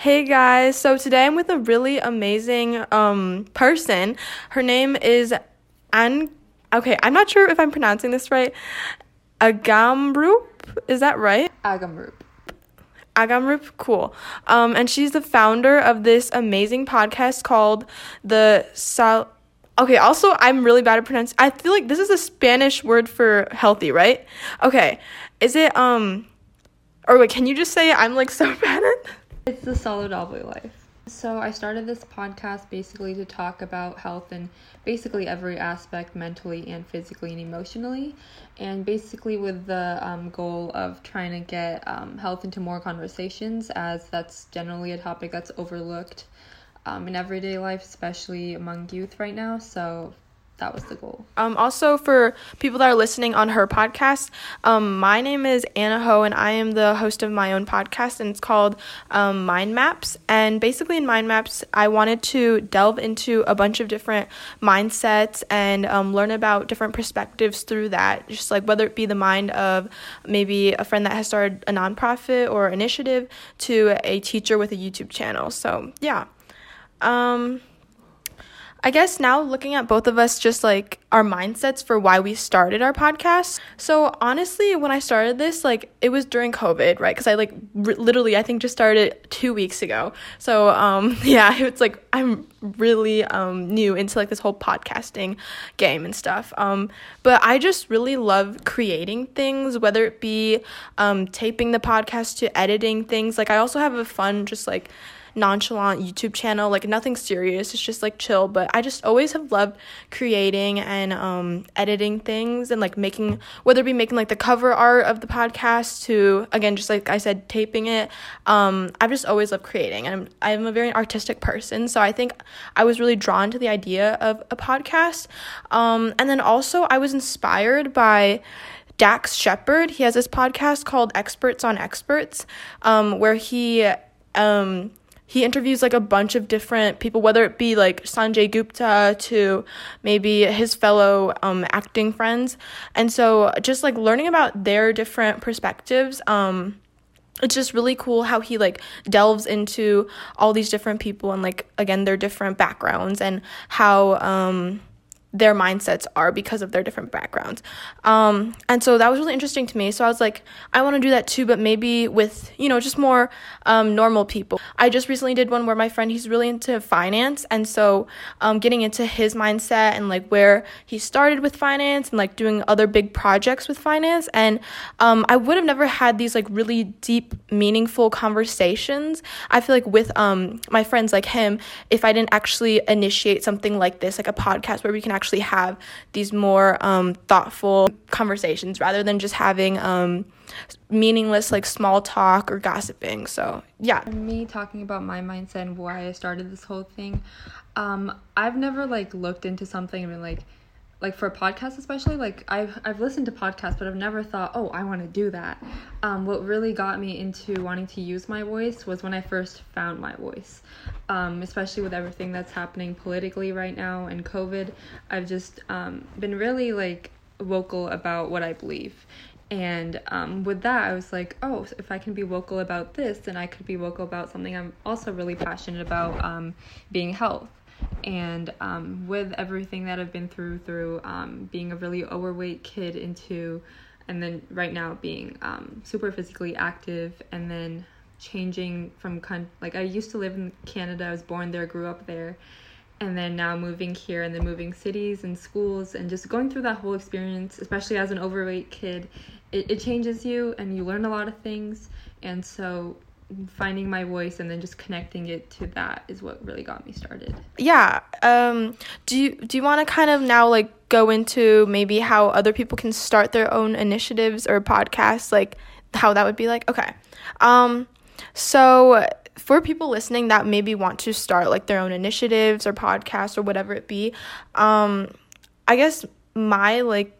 Hey guys, so today I'm with a really amazing um person. Her name is An Okay, I'm not sure if I'm pronouncing this right. Agamrup, is that right? Agamrup. Agamrup, cool. Um and she's the founder of this amazing podcast called the Sal Okay, also I'm really bad at pronouncing. I feel like this is a Spanish word for healthy, right? Okay. Is it um or wait, can you just say it? I'm like so bad at It's the saludable life. So I started this podcast basically to talk about health and basically every aspect mentally and physically and emotionally, and basically with the um, goal of trying to get um, health into more conversations, as that's generally a topic that's overlooked um, in everyday life, especially among youth right now. So that was the goal. Um, also, for people that are listening on her podcast, um, my name is Anna Ho, and I am the host of my own podcast, and it's called um, Mind Maps. And basically, in Mind Maps, I wanted to delve into a bunch of different mindsets and um, learn about different perspectives through that, just like whether it be the mind of maybe a friend that has started a nonprofit or initiative to a teacher with a YouTube channel. So, yeah. Um, I guess now looking at both of us, just like our mindsets for why we started our podcast. So, honestly, when I started this, like it was during COVID, right? Because I like r- literally, I think just started two weeks ago. So, um, yeah, it's like I'm really um, new into like this whole podcasting game and stuff. Um, but I just really love creating things, whether it be um, taping the podcast to editing things. Like, I also have a fun, just like, nonchalant YouTube channel, like nothing serious. It's just like chill. But I just always have loved creating and um, editing things and like making, whether it be making like the cover art of the podcast to, again, just like I said, taping it. Um, I've just always loved creating. And I'm, I'm a very artistic person. So I think I was really drawn to the idea of a podcast. Um, and then also, I was inspired by. Dax Shepard, he has this podcast called Experts on Experts, um, where he um, he interviews like a bunch of different people, whether it be like Sanjay Gupta to maybe his fellow um, acting friends. And so just like learning about their different perspectives, um, it's just really cool how he like delves into all these different people and like again their different backgrounds and how um their mindsets are because of their different backgrounds. Um, and so that was really interesting to me. So I was like, I want to do that too, but maybe with, you know, just more um, normal people. I just recently did one where my friend, he's really into finance. And so um, getting into his mindset and like where he started with finance and like doing other big projects with finance. And um, I would have never had these like really deep, meaningful conversations. I feel like with um, my friends like him, if I didn't actually initiate something like this, like a podcast where we can actually have these more um, thoughtful conversations rather than just having um, meaningless like small talk or gossiping. So yeah. Me talking about my mindset and why I started this whole thing. Um, I've never like looked into something and been like like for podcasts especially like I've I've listened to podcasts but I've never thought oh I want to do that. Um, what really got me into wanting to use my voice was when I first found my voice, um, especially with everything that's happening politically right now and COVID. I've just um, been really like vocal about what I believe. And um, with that, I was like, oh, if I can be vocal about this, then I could be vocal about something I'm also really passionate about um, being health and um, with everything that I've been through through um, being a really overweight kid into and then right now being um, super physically active and then changing from con- like I used to live in Canada I was born there grew up there and then now moving here and then moving cities and schools and just going through that whole experience especially as an overweight kid it, it changes you and you learn a lot of things. And so finding my voice and then just connecting it to that is what really got me started. Yeah. Um do you do you want to kind of now like go into maybe how other people can start their own initiatives or podcasts like how that would be like? Okay. Um so for people listening that maybe want to start like their own initiatives or podcasts or whatever it be, um I guess my like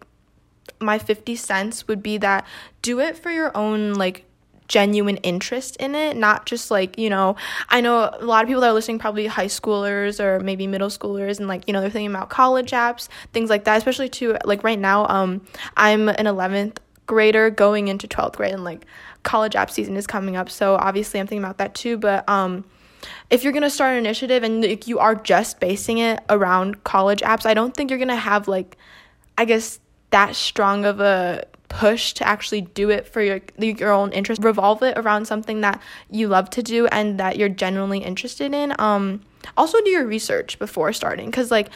my 50 cents would be that do it for your own like genuine interest in it, not just like, you know, I know a lot of people that are listening probably high schoolers or maybe middle schoolers and like, you know, they're thinking about college apps, things like that, especially to like right now, um I'm an 11th grader going into 12th grade and like college app season is coming up. So obviously I'm thinking about that too, but um if you're going to start an initiative and like, you are just basing it around college apps, I don't think you're going to have like I guess that strong of a push to actually do it for your your own interest revolve it around something that you love to do and that you're genuinely interested in um also do your research before starting cuz like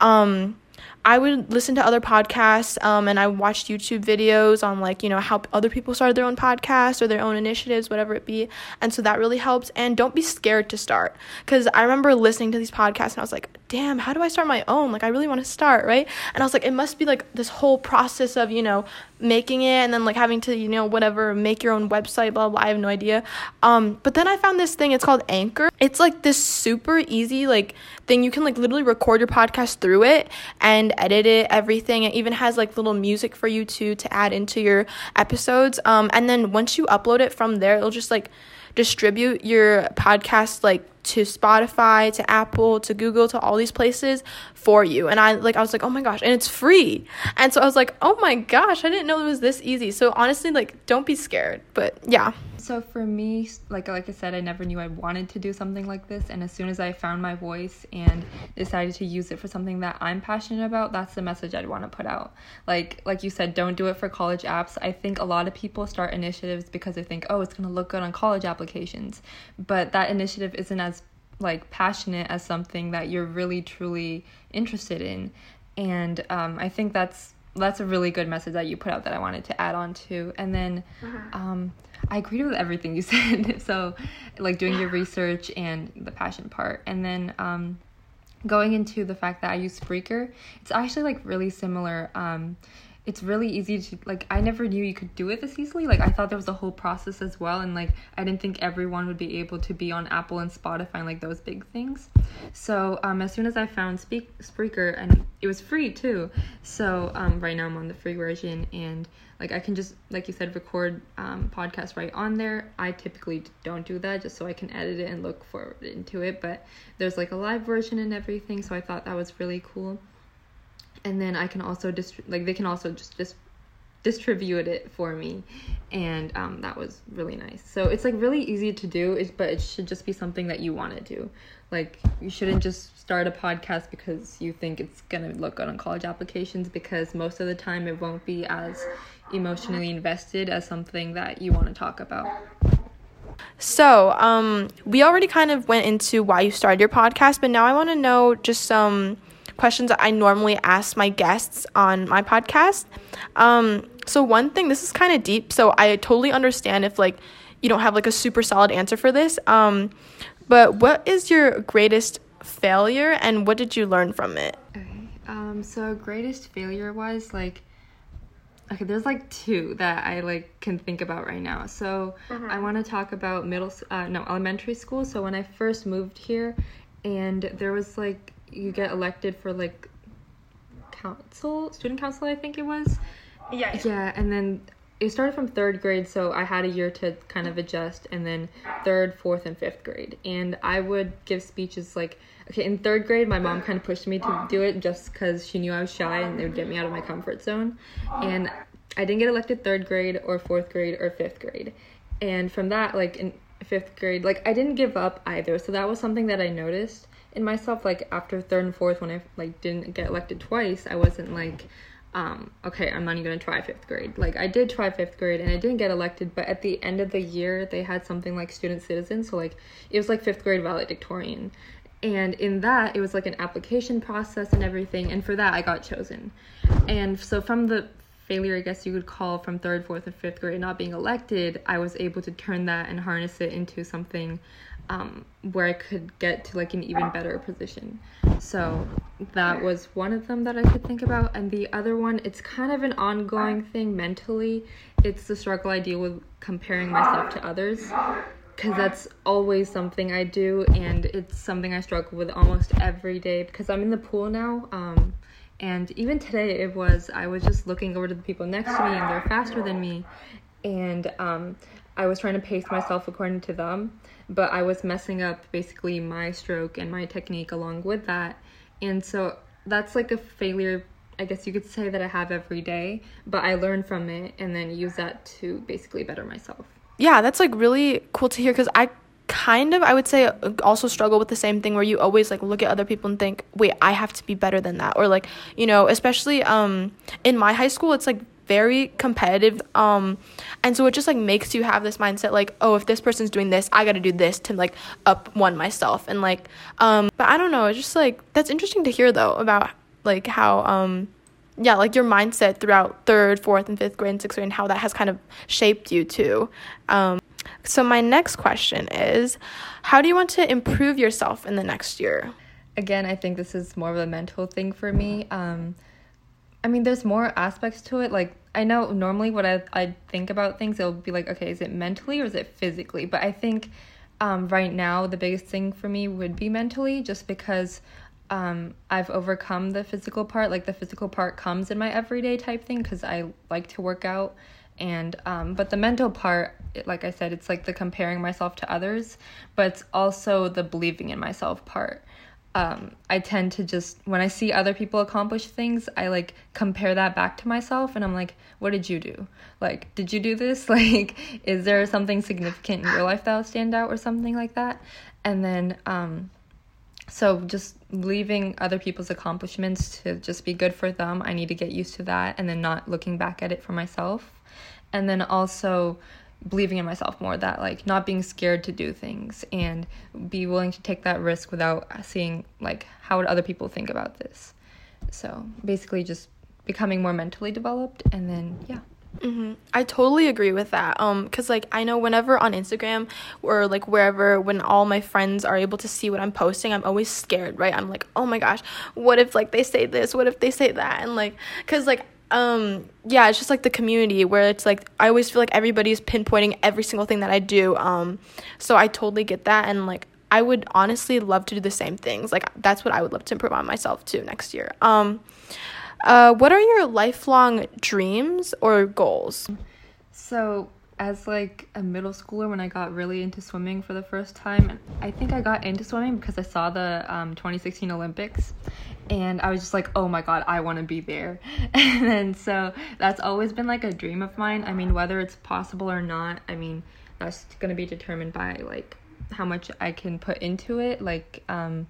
um I would listen to other podcasts um, and I watched YouTube videos on like, you know, how other people started their own podcasts or their own initiatives, whatever it be. And so that really helps. And don't be scared to start. Because I remember listening to these podcasts and I was like, damn, how do I start my own? Like, I really want to start, right? And I was like, it must be like this whole process of, you know, making it and then like having to, you know, whatever, make your own website, blah, blah. I have no idea. Um, but then I found this thing, it's called Anchor. It's like this super easy, like, thing. You can like literally record your podcast through it and edit it, everything. It even has like little music for you to to add into your episodes. Um, and then once you upload it from there, it'll just like distribute your podcast like to Spotify, to Apple, to Google, to all these places for you. And I like I was like, "Oh my gosh, and it's free." And so I was like, "Oh my gosh, I didn't know it was this easy." So honestly, like don't be scared. But yeah. So for me, like like I said, I never knew I wanted to do something like this, and as soon as I found my voice and decided to use it for something that I'm passionate about, that's the message I'd want to put out. Like like you said, don't do it for college apps. I think a lot of people start initiatives because they think, "Oh, it's going to look good on college applications." But that initiative isn't as like passionate as something that you're really truly interested in. And um, I think that's that's a really good message that you put out that I wanted to add on to. And then uh-huh. um, I agreed with everything you said. so, like doing your research and the passion part. And then um, going into the fact that I use Spreaker, it's actually like really similar. Um, it's really easy to like i never knew you could do it this easily. Like i thought there was a whole process as well and like i didn't think everyone would be able to be on apple and spotify and like those big things. So um as soon as i found speak spreaker and it was free too. So um right now i'm on the free version and like i can just like you said record um podcast right on there. I typically don't do that just so i can edit it and look forward into it but there's like a live version and everything so i thought that was really cool and then I can also dist- like they can also just just distribute it for me. And um, that was really nice. So it's like really easy to do but it should just be something that you want to do. Like you shouldn't just start a podcast because you think it's gonna look good on college applications because most of the time it won't be as emotionally invested as something that you want to talk about. So, um, we already kind of went into why you started your podcast, but now I want to know just some questions that I normally ask my guests on my podcast. Um, so one thing, this is kind of deep, so I totally understand if like you don't have like a super solid answer for this. Um, but what is your greatest failure and what did you learn from it? Okay. Um, so greatest failure was like okay there's like two that i like can think about right now so uh-huh. i want to talk about middle uh, no elementary school so when i first moved here and there was like you get elected for like council, student council, I think it was. Yeah. Yeah, and then it started from third grade, so I had a year to kind of adjust, and then third, fourth, and fifth grade. And I would give speeches like, okay, in third grade, my mom kind of pushed me to do it just because she knew I was shy and it would get me out of my comfort zone. And I didn't get elected third grade or fourth grade or fifth grade. And from that, like in fifth grade, like I didn't give up either. So that was something that I noticed in myself like after third and fourth when I like didn't get elected twice, I wasn't like um, okay, I'm not even gonna try fifth grade. Like I did try fifth grade and I didn't get elected, but at the end of the year they had something like student citizen, so like it was like fifth grade valedictorian. And in that it was like an application process and everything, and for that I got chosen. And so from the failure, I guess you could call from third, fourth, and fifth grade not being elected, I was able to turn that and harness it into something um, where I could get to like an even better position. So that was one of them that I could think about. And the other one, it's kind of an ongoing thing mentally. It's the struggle I deal with comparing myself to others. Because that's always something I do, and it's something I struggle with almost every day. Because I'm in the pool now, um, and even today it was, I was just looking over to the people next to me, and they're faster than me. And um, I was trying to pace myself according to them but I was messing up basically my stroke and my technique along with that. And so that's like a failure I guess you could say that I have every day, but I learn from it and then use that to basically better myself. Yeah, that's like really cool to hear because I kind of I would say also struggle with the same thing where you always like look at other people and think, "Wait, I have to be better than that." Or like, you know, especially um in my high school, it's like very competitive um and so it just like makes you have this mindset like oh if this person's doing this i gotta do this to like up one myself and like um but i don't know it's just like that's interesting to hear though about like how um yeah like your mindset throughout third fourth and fifth grade and sixth grade and how that has kind of shaped you too um so my next question is how do you want to improve yourself in the next year? Again i think this is more of a mental thing for me um I mean, there's more aspects to it. Like, I know normally what I, I think about things, it'll be like, okay, is it mentally or is it physically? But I think um, right now, the biggest thing for me would be mentally, just because um, I've overcome the physical part. Like, the physical part comes in my everyday type thing because I like to work out. And, um, but the mental part, like I said, it's like the comparing myself to others, but it's also the believing in myself part um, I tend to just when I see other people accomplish things, I like compare that back to myself, and I'm like, "What did you do? Like, did you do this? Like, is there something significant in your life that will stand out, or something like that?" And then, um, so just leaving other people's accomplishments to just be good for them. I need to get used to that, and then not looking back at it for myself, and then also believing in myself more that like not being scared to do things and be willing to take that risk without seeing like how would other people think about this so basically just becoming more mentally developed and then yeah Mm-hmm. I totally agree with that. Um, cause like I know whenever on Instagram or like wherever, when all my friends are able to see what I'm posting, I'm always scared, right? I'm like, oh my gosh, what if like they say this? What if they say that? And like, cause like um yeah it's just like the community where it's like i always feel like everybody's pinpointing every single thing that i do um so i totally get that and like i would honestly love to do the same things like that's what i would love to improve on myself too next year um uh what are your lifelong dreams or goals? So as like a middle schooler when I got really into swimming for the first time, I think I got into swimming because I saw the um, 2016 Olympics and I was just like, oh my god, I want to be there. And so that's always been like a dream of mine. I mean, whether it's possible or not, I mean, that's going to be determined by like how much I can put into it. Like, um,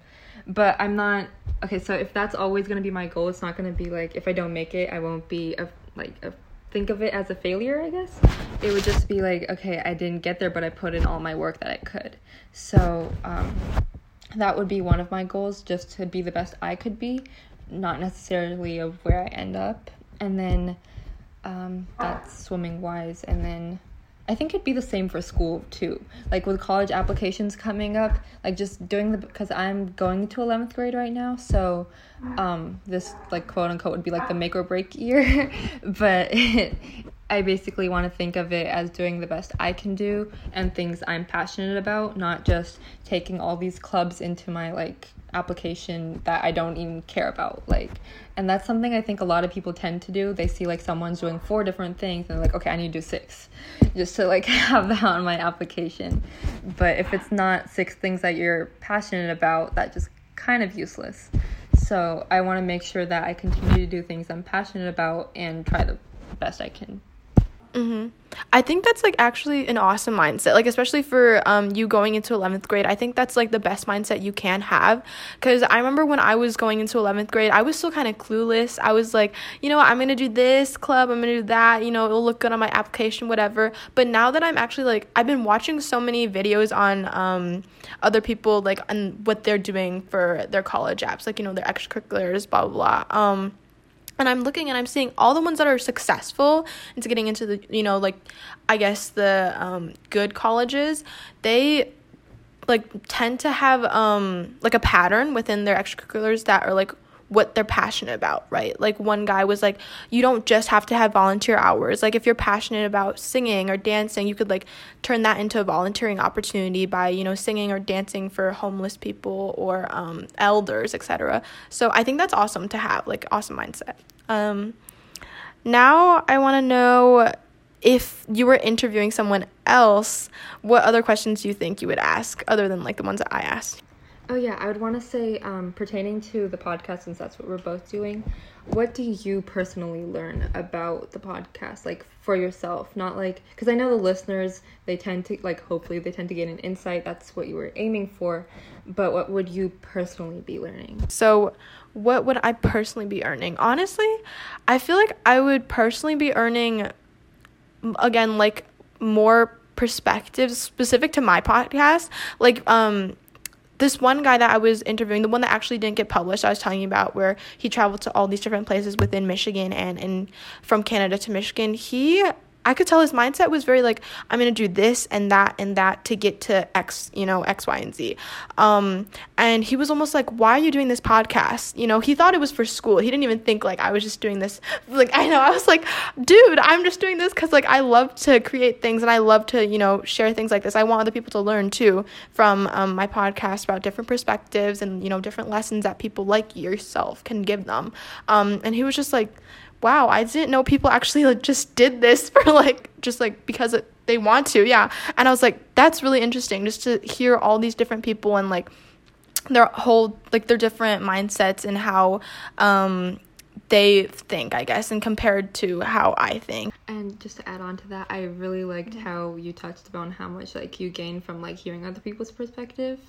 but I'm not okay. So if that's always going to be my goal, it's not going to be like if I don't make it, I won't be a like a think of it as a failure, I guess. It would just be like, okay, I didn't get there, but I put in all my work that I could. So, um, that would be one of my goals, just to be the best I could be, not necessarily of where I end up. And then, um, that's swimming wise. And then, I think it'd be the same for school too. Like with college applications coming up, like just doing the because I'm going to 11th grade right now, so um this like quote unquote would be like the make or break year, but it, I basically want to think of it as doing the best I can do and things I'm passionate about, not just taking all these clubs into my like application that I don't even care about. Like, and that's something I think a lot of people tend to do. They see like someone's doing four different things and they're like, okay, I need to do six just to like have that on my application. But if it's not six things that you're passionate about, that just kind of useless. So I want to make sure that I continue to do things I'm passionate about and try the best I can Mm-hmm. I think that's like actually an awesome mindset. Like especially for um you going into 11th grade. I think that's like the best mindset you can have cuz I remember when I was going into 11th grade, I was still kind of clueless. I was like, you know, I'm going to do this club, I'm to do that, you know, it'll look good on my application whatever. But now that I'm actually like I've been watching so many videos on um other people like and what they're doing for their college apps, like you know, their extracurriculars, blah blah blah. Um and I'm looking and I'm seeing all the ones that are successful into getting into the you know like I guess the um, good colleges they like tend to have um like a pattern within their extracurriculars that are like what they're passionate about, right? Like one guy was like, you don't just have to have volunteer hours. Like if you're passionate about singing or dancing, you could like turn that into a volunteering opportunity by, you know, singing or dancing for homeless people or um, elders, etc. So I think that's awesome to have, like awesome mindset. Um, now I want to know if you were interviewing someone else, what other questions do you think you would ask other than like the ones that I asked? Oh yeah, I would want to say um, pertaining to the podcast since that's what we're both doing. What do you personally learn about the podcast, like for yourself? Not like because I know the listeners they tend to like hopefully they tend to get an insight. That's what you were aiming for, but what would you personally be learning? So, what would I personally be earning? Honestly, I feel like I would personally be earning again like more perspectives specific to my podcast like um this one guy that I was interviewing, the one that actually didn't get published, I was telling you about, where he traveled to all these different places within Michigan and, and from Canada to Michigan, he I could tell his mindset was very like, I'm gonna do this and that and that to get to X, you know, X, Y, and Z. Um, and he was almost like, Why are you doing this podcast? You know, he thought it was for school. He didn't even think like I was just doing this. Like, I know, I was like, dude, I'm just doing this because like I love to create things and I love to, you know, share things like this. I want other people to learn too from um, my podcast about different perspectives and, you know, different lessons that people like yourself can give them. Um, and he was just like, wow, I didn't know people actually like just did this for like just like because it, they want to. Yeah. And I was like that's really interesting just to hear all these different people and like their whole like their different mindsets and how um they think, I guess, and compared to how I think. And just to add on to that, I really liked how you touched upon how much like you gain from like hearing other people's perspectives.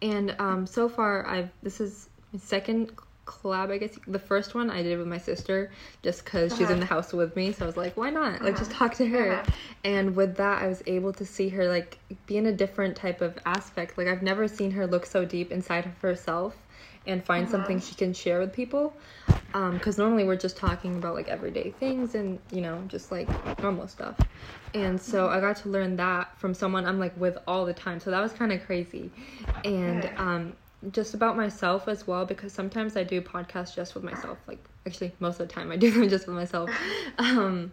And um so far I've this is my second collab i guess the first one i did with my sister just because uh-huh. she's in the house with me so i was like why not uh-huh. like just uh-huh. talk to her uh-huh. and with that i was able to see her like be in a different type of aspect like i've never seen her look so deep inside of herself and find uh-huh. something she can share with people because um, normally we're just talking about like everyday things and you know just like normal stuff and so i got to learn that from someone i'm like with all the time so that was kind of crazy and um, just about myself as well because sometimes I do podcasts just with myself. Like actually most of the time I do them just with myself. Um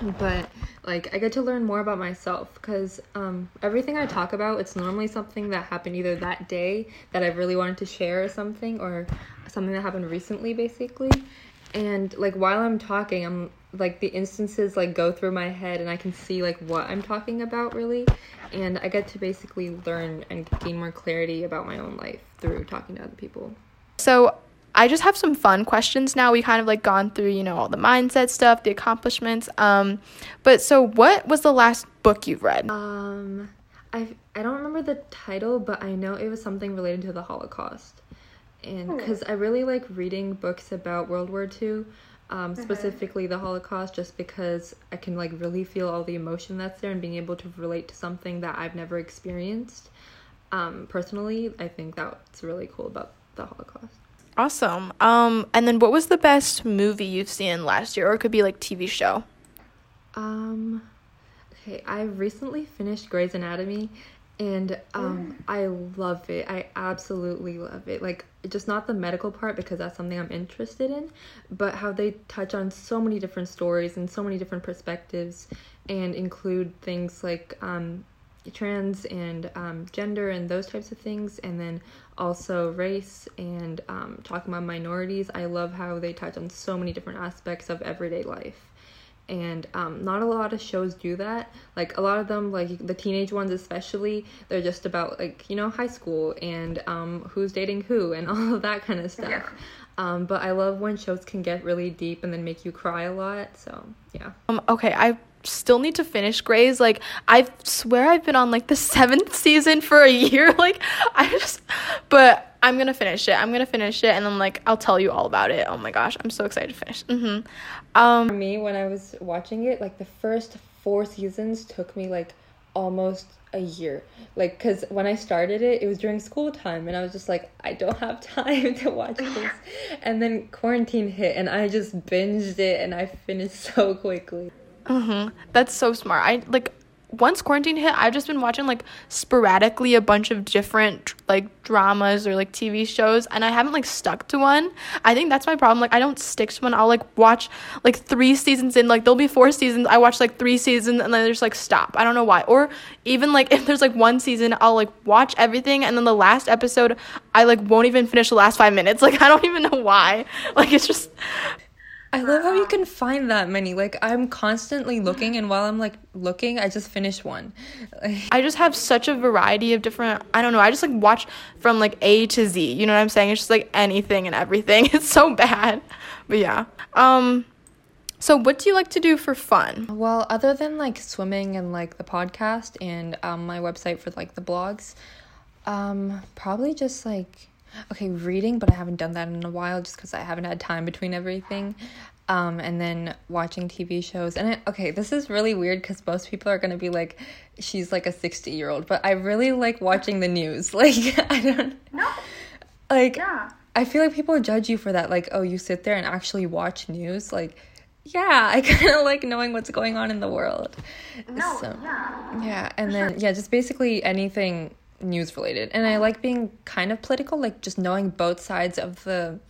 but like I get to learn more about myself because um, everything I talk about it's normally something that happened either that day that I really wanted to share or something or something that happened recently basically and like while I'm talking I'm like the instances like go through my head and I can see like what I'm talking about really and I get to basically learn and gain more clarity about my own life through talking to other people. So I just have some fun questions now. We kind of like gone through, you know, all the mindset stuff, the accomplishments. Um but so what was the last book you've read? Um I I don't remember the title, but I know it was something related to the Holocaust. And cuz I really like reading books about World War II um, mm-hmm. specifically the Holocaust, just because I can like really feel all the emotion that's there and being able to relate to something that I've never experienced. Um, personally, I think that's really cool about the Holocaust. Awesome. Um, and then what was the best movie you've seen last year, or it could be like TV show? Um, okay, I recently finished Grey's Anatomy, and um, mm. I love it. I absolutely love it. Like just not the medical part because that's something I'm interested in, but how they touch on so many different stories and so many different perspectives, and include things like um, trans and um, gender and those types of things, and then also race and um, talking about minorities. I love how they touch on so many different aspects of everyday life and um, not a lot of shows do that like a lot of them like the teenage ones especially they're just about like you know high school and um, who's dating who and all of that kind of stuff yeah. um, but i love when shows can get really deep and then make you cry a lot so yeah um okay i still need to finish Grey's. Like I swear I've been on like the seventh season for a year. Like I just, but I'm gonna finish it. I'm gonna finish it, and then like I'll tell you all about it. Oh my gosh, I'm so excited to finish. Mm-hmm. Um, For me, when I was watching it, like the first four seasons took me like almost a year. Like, cause when I started it, it was during school time, and I was just like, I don't have time to watch this. and then quarantine hit, and I just binged it, and I finished so quickly. Mm-hmm. That's so smart. I like once quarantine hit, I've just been watching like sporadically a bunch of different like dramas or like TV shows, and I haven't like stuck to one. I think that's my problem. Like, I don't stick to one. I'll like watch like three seasons in, like, there'll be four seasons. I watch like three seasons and then just like stop. I don't know why. Or even like if there's like one season, I'll like watch everything, and then the last episode, I like won't even finish the last five minutes. Like, I don't even know why. Like, it's just I love how you can find that many. Like I'm constantly looking, and while I'm like looking, I just finished one. I just have such a variety of different. I don't know. I just like watch from like A to Z. You know what I'm saying? It's just like anything and everything. It's so bad, but yeah. Um. So, what do you like to do for fun? Well, other than like swimming and like the podcast and um, my website for like the blogs, um, probably just like okay, reading, but I haven't done that in a while just because I haven't had time between everything. Um, and then watching TV shows. And it, okay, this is really weird because most people are gonna be like, she's like a sixty year old, but I really like watching the news. Like I don't no, like yeah. I feel like people judge you for that. Like, oh, you sit there and actually watch news. Like, yeah, I kind of like knowing what's going on in the world. No, So- yeah. yeah, and then yeah, just basically anything news related. And I like being kind of political, like just knowing both sides of the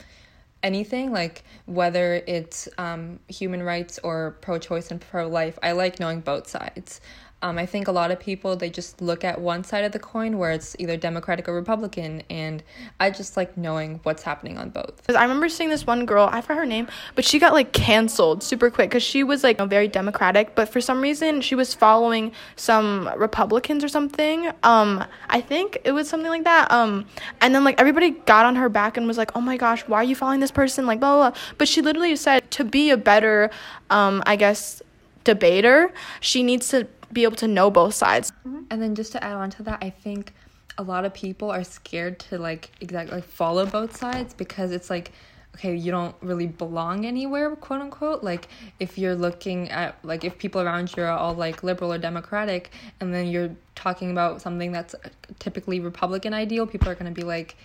anything, like whether it's um, human rights or pro-choice and pro-life. I like knowing both sides. Um, I think a lot of people they just look at one side of the coin where it's either Democratic or Republican, and I just like knowing what's happening on both. I remember seeing this one girl, I forgot her name, but she got like canceled super quick because she was like you know, very democratic, but for some reason she was following some Republicans or something. Um, I think it was something like that. Um, and then like everybody got on her back and was like, "Oh my gosh, why are you following this person?" Like blah blah. blah. But she literally said to be a better, um, I guess, debater, she needs to be able to know both sides. Mm-hmm. And then just to add on to that, I think a lot of people are scared to like exactly like follow both sides because it's like okay, you don't really belong anywhere, quote unquote. Like if you're looking at like if people around you are all like liberal or democratic and then you're talking about something that's typically Republican ideal, people are going to be like,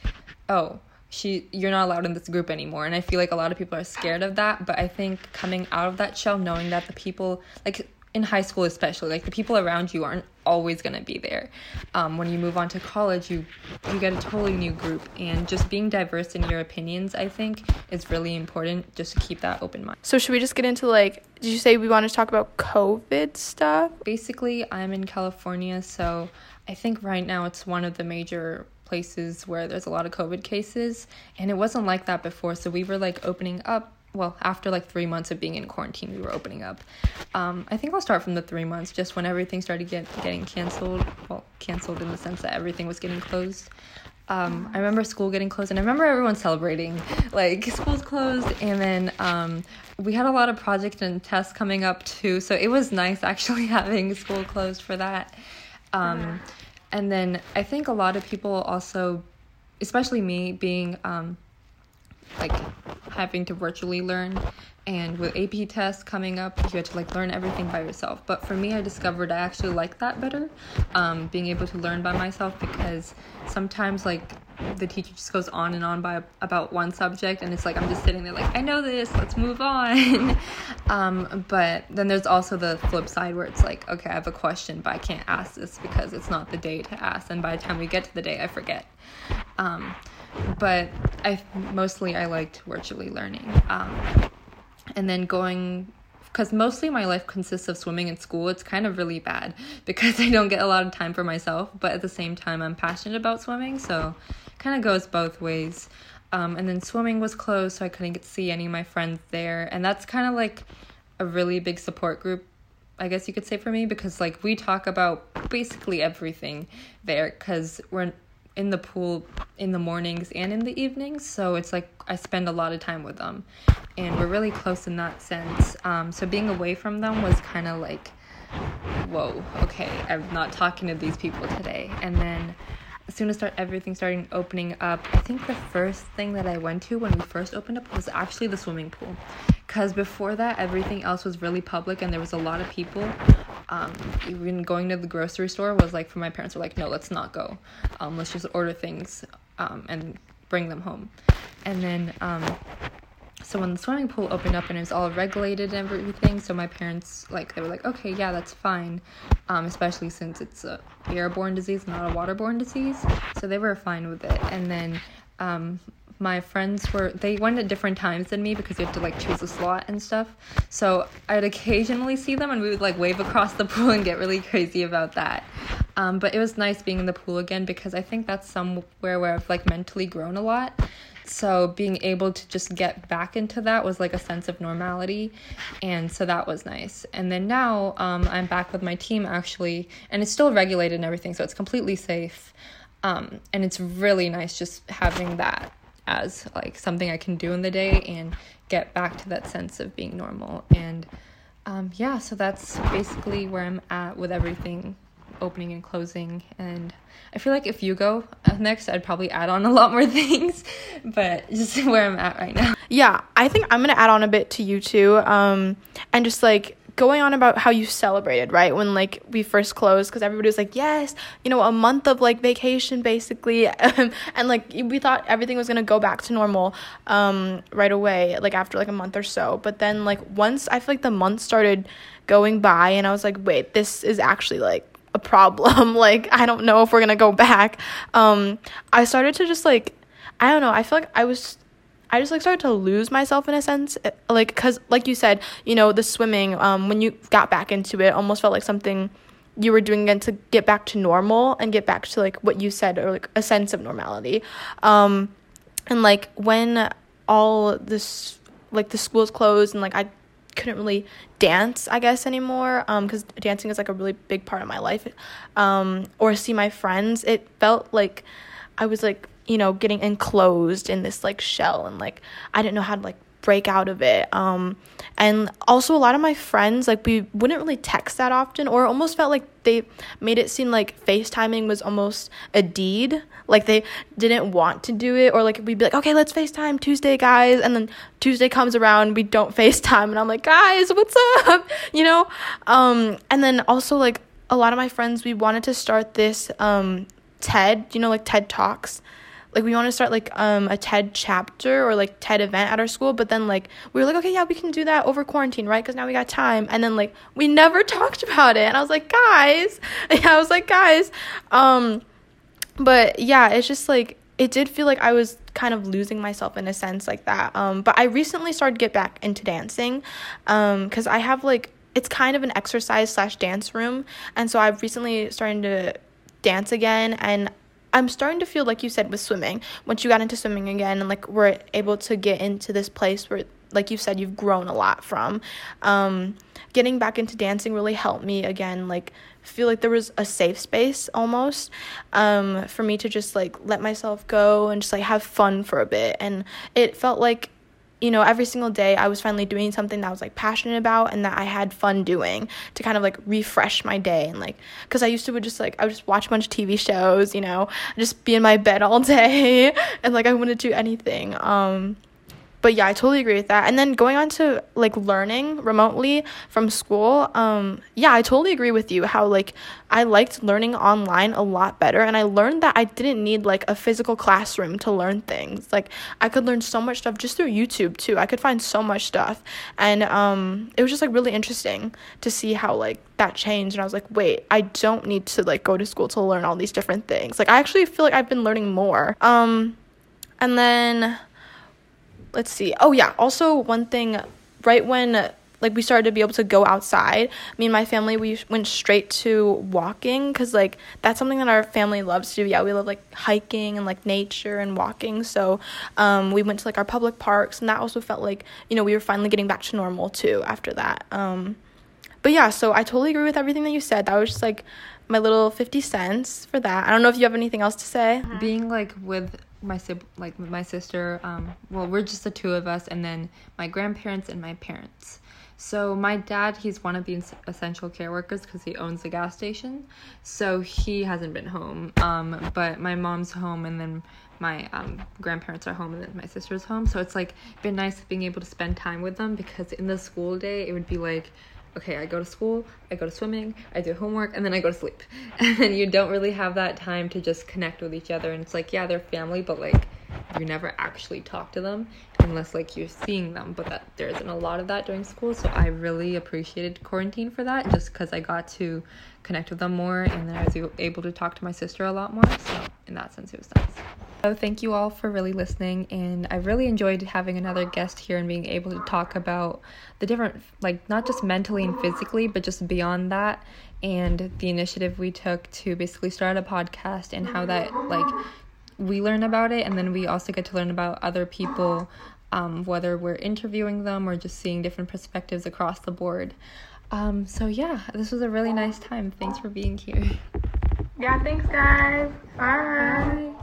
"Oh, she you're not allowed in this group anymore." And I feel like a lot of people are scared of that, but I think coming out of that shell knowing that the people like in high school especially like the people around you aren't always going to be there um, when you move on to college you you get a totally new group and just being diverse in your opinions i think is really important just to keep that open mind So should we just get into like? Did you say we want to talk about COVID stuff? basically i'm in california so i think right now it's one of the major places where there's a lot of covid cases and it wasn't like that before so we were like opening up well after like three months of being in quarantine we were opening up um, i think i'll start from the three months just when everything started get, getting canceled well canceled in the sense that everything was getting closed um, I remember school getting closed, and I remember everyone celebrating. Like school's closed, and then um, we had a lot of projects and tests coming up too. So it was nice actually having school closed for that. Um, and then I think a lot of people also, especially me, being um, like having to virtually learn. And with AP tests coming up you had to like learn everything by yourself. But for me I discovered I actually like that better um, being able to learn by myself because sometimes like the teacher just goes on and on by about one subject and it's like I'm just sitting there like I know this let's move on. Um, but then there's also the flip side where it's like okay I have a question but I can't ask this because it's not the day to ask. And by the time we get to the day I forget. Um, but I mostly I liked virtually learning. Um, and then going because mostly my life consists of swimming and school. It's kind of really bad because I don't get a lot of time for myself, but at the same time I'm passionate about swimming, so it kind of goes both ways. Um, and then swimming was closed, so I couldn't get to see any of my friends there, and that's kind of like a really big support group I guess you could say for me because like we talk about basically everything there because we're in the pool in the mornings and in the evenings so it's like I spend a lot of time with them. And we're really close in that sense. Um, so being away from them was kind of like whoa okay I'm not talking to these people today. And then as soon as start everything starting opening up i think the first thing that i went to when we first opened up was actually the swimming pool. Because before that everything else was really public and there was a lot of people um, even going to the grocery store was like for my parents were like no let's not go. Um, let's just order things um, and bring them home. And then um, so when the swimming pool opened up and it was all regulated and everything so my parents like they were like okay yeah that's fine. Um, especially since it's a airborne disease not a waterborne disease. So they were fine with it. And then um, my friends were they went at different times than me because you have to like choose a slot and stuff so i'd occasionally see them and we would like wave across the pool and get really crazy about that Um, but it was nice being in the pool again because I think that's somewhere where I've like mentally grown a lot. So being able to just get back into that was like a sense of normality, and so that was nice. And then now um, I'm back with my team actually, and it's still regulated and everything, so it's completely safe. Um, and it's really nice just having that as like something I can do in the day and get back to that sense of being normal. And um, yeah, so that's basically where I'm at with everything opening and closing. And I feel like if you go next, I'd probably add on a lot more things, but just where I'm at right now. Yeah, I think I'm gonna add on a bit to you too, um, and just like going on about how you celebrated, right? When like we first closed, because everybody was like, yes, you know, a month of like vacation basically, and like we thought everything was gonna go back to normal um, right away, like after like a month or so. But then like once I feel like the month started going by, and I was like, wait, this is actually like a problem. like I don't know if we're gonna go back. Um, I started to just like I don't know. I feel like I was I just like started to lose myself in a sense, eh, like because like you said, you know, the swimming. Um, when you got back into it, almost felt like something you were doing again to get back to normal and get back to like what you said or like a sense of normality. Um, and like when all this like the schools closed and like I couldn't really dance i guess anymore um because dancing is like a really big part of my life um or see my friends it felt like i was like you know, getting enclosed in this like shell and like I didn't know how to like break out of it. Um, and also a lot of my friends like we wouldn't really text that often or almost felt like they made it seem like FaceTiming was almost a deed. Like they didn't want to do it or like we'd be like, okay, let's FaceTime Tuesday, guys. And then Tuesday comes around, we don't FaceTime and I'm like, guys, what's up? You know? Um, and then also like a lot of my friends, we wanted to start this um TED, you know, like TED Talks like we want to start like um a TED chapter or like TED event at our school, but then like we were like, okay, yeah, we can do that over quarantine, right? Because now we got time. And then like we never talked about it, and I was like, guys, yeah, I was like, guys, um, but yeah, it's just like it did feel like I was kind of losing myself in a sense like that. Um, but I recently started to get back into dancing, um, because I have like it's kind of an exercise slash dance room, and so I've recently started to dance again and I'm starting to feel like you said with swimming. Once you got into swimming again and like we're able to get into this place where like you said you've grown a lot from um, getting back into dancing really helped me again like feel like there was a safe space almost um, for me to just like let myself go and just like have fun for a bit and it felt like you know, every single day I was finally doing something that I was like passionate about and that I had fun doing to kind of like refresh my day and like cuz I used to would just like I would just watch a bunch of TV shows, you know, just be in my bed all day and like I wouldn't do anything. Um but yeah, I totally agree with that. And then going on to like learning remotely from school, um, yeah, I totally agree with you how like I liked learning online a lot better and I learned that I didn't need like a physical classroom to learn things. Like I could learn so much stuff just through YouTube too. I could find so much stuff. And um it was just like really interesting to see how like that changed and I was like, "Wait, I don't need to like go to school to learn all these different things." Like I actually feel like I've been learning more. Um and then let's see. Oh yeah, also one thing right when like we started to be able to go outside me and my family we went straight to walking because like that's something that our family loves to do. Yeah we love like hiking and like nature and walking. So um, we went to like our public parks and that also felt like you know we were finally getting back to normal too after that. Um, but yeah so i totally agree with everything that you said. That was just like my little 50 cents for that. I don't know if you have anything else to say. Being like with my sib like my sister um well we're just the two of us and then my grandparents and my parents. So my dad he's one of the essential care workers because he owns the gas station. So he hasn't been home um but my mom's home and then my um, grandparents are home and then my sister's home. So it's like been nice being able to spend time with them because in the school day it would be like okay, I go to school, I go to swimming, I do homework, and then I go to sleep. And you don't really have that time to just connect with each other. And it's like, yeah, they're family, but like you never actually talk to them unless like you're seeing them. But that there isn't a lot of that during school. So I really appreciated quarantine for that just because I got to connect with them more and then I was able to talk to my sister a lot more. So in that sense, it was nice. So thank you all for really listening, and I really enjoyed having another guest here and being able to talk about the different, like not just mentally and physically, but just beyond that, and the initiative we took to basically start a podcast and how that like we learn about it, and then we also get to learn about other people, um, whether we're interviewing them or just seeing different perspectives across the board. Um, so yeah, this was a really nice time. Thanks for being here. Yeah, thanks guys. Bye. Bye.